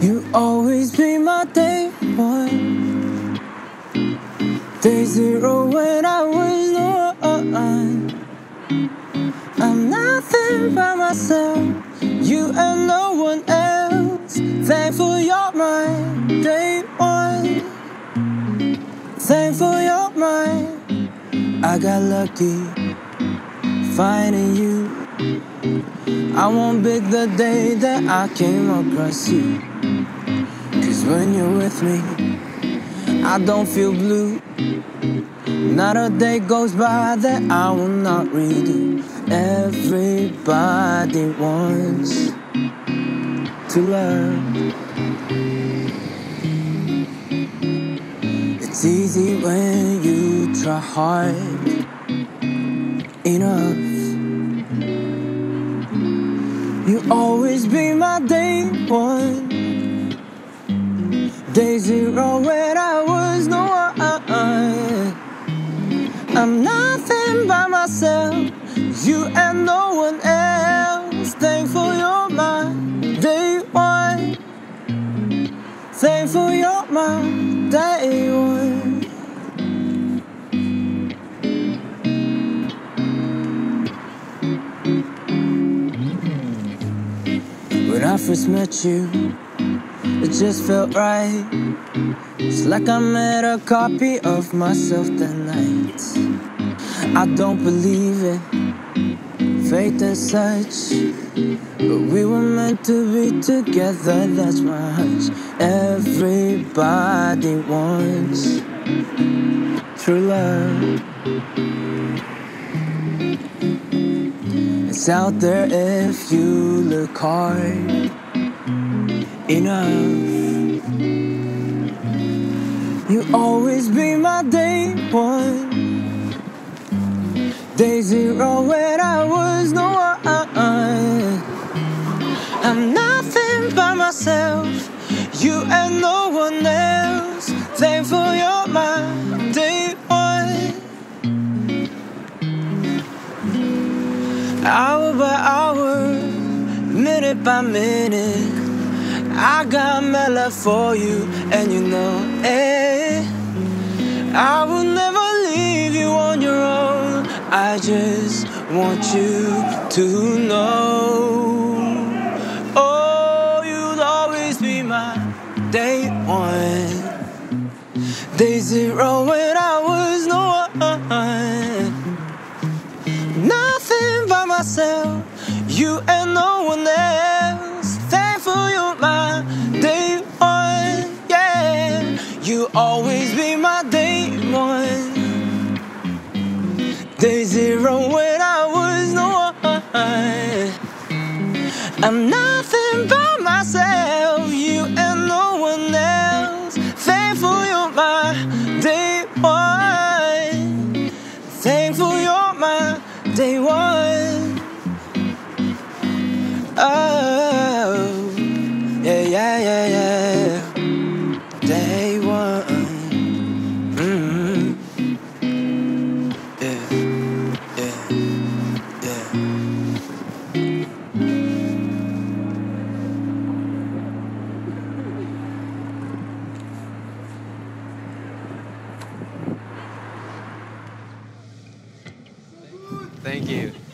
You always be my day one. Day zero when I was one. I'm nothing by myself. You and no one else. Thankful you're mine. Day one. Thankful you're mine. I got lucky finding you. I won't bet the day that I came across you. Cause when you're with me, I don't feel blue. Not a day goes by that I will not redo. Everybody wants to love. It's easy when you try hard enough. You always be my day one. Day zero when I was no one. I'm nothing by myself. You and no one else. Thankful you're my day one. Thankful you're my day one. I first met you, it just felt right. It's like I met a copy of myself that night. I don't believe in fate and such, but we were meant to be together. That's my hunch. Everybody wants true love. It's out there if you look hard enough. You always be my day one. Day zero when I was no one. I'm nothing by myself. You and no one else. Thankful Hour by hour, minute by minute. I got my love for you, and you know it. I will never leave you on your own. I just want you to know. Oh, you'll always be my day one. Day zero when I was no one. You and no one else. Thankful you're my day one, yeah. You always be my day one. Day zero when I was no one. I'm nothing by myself, Thank you.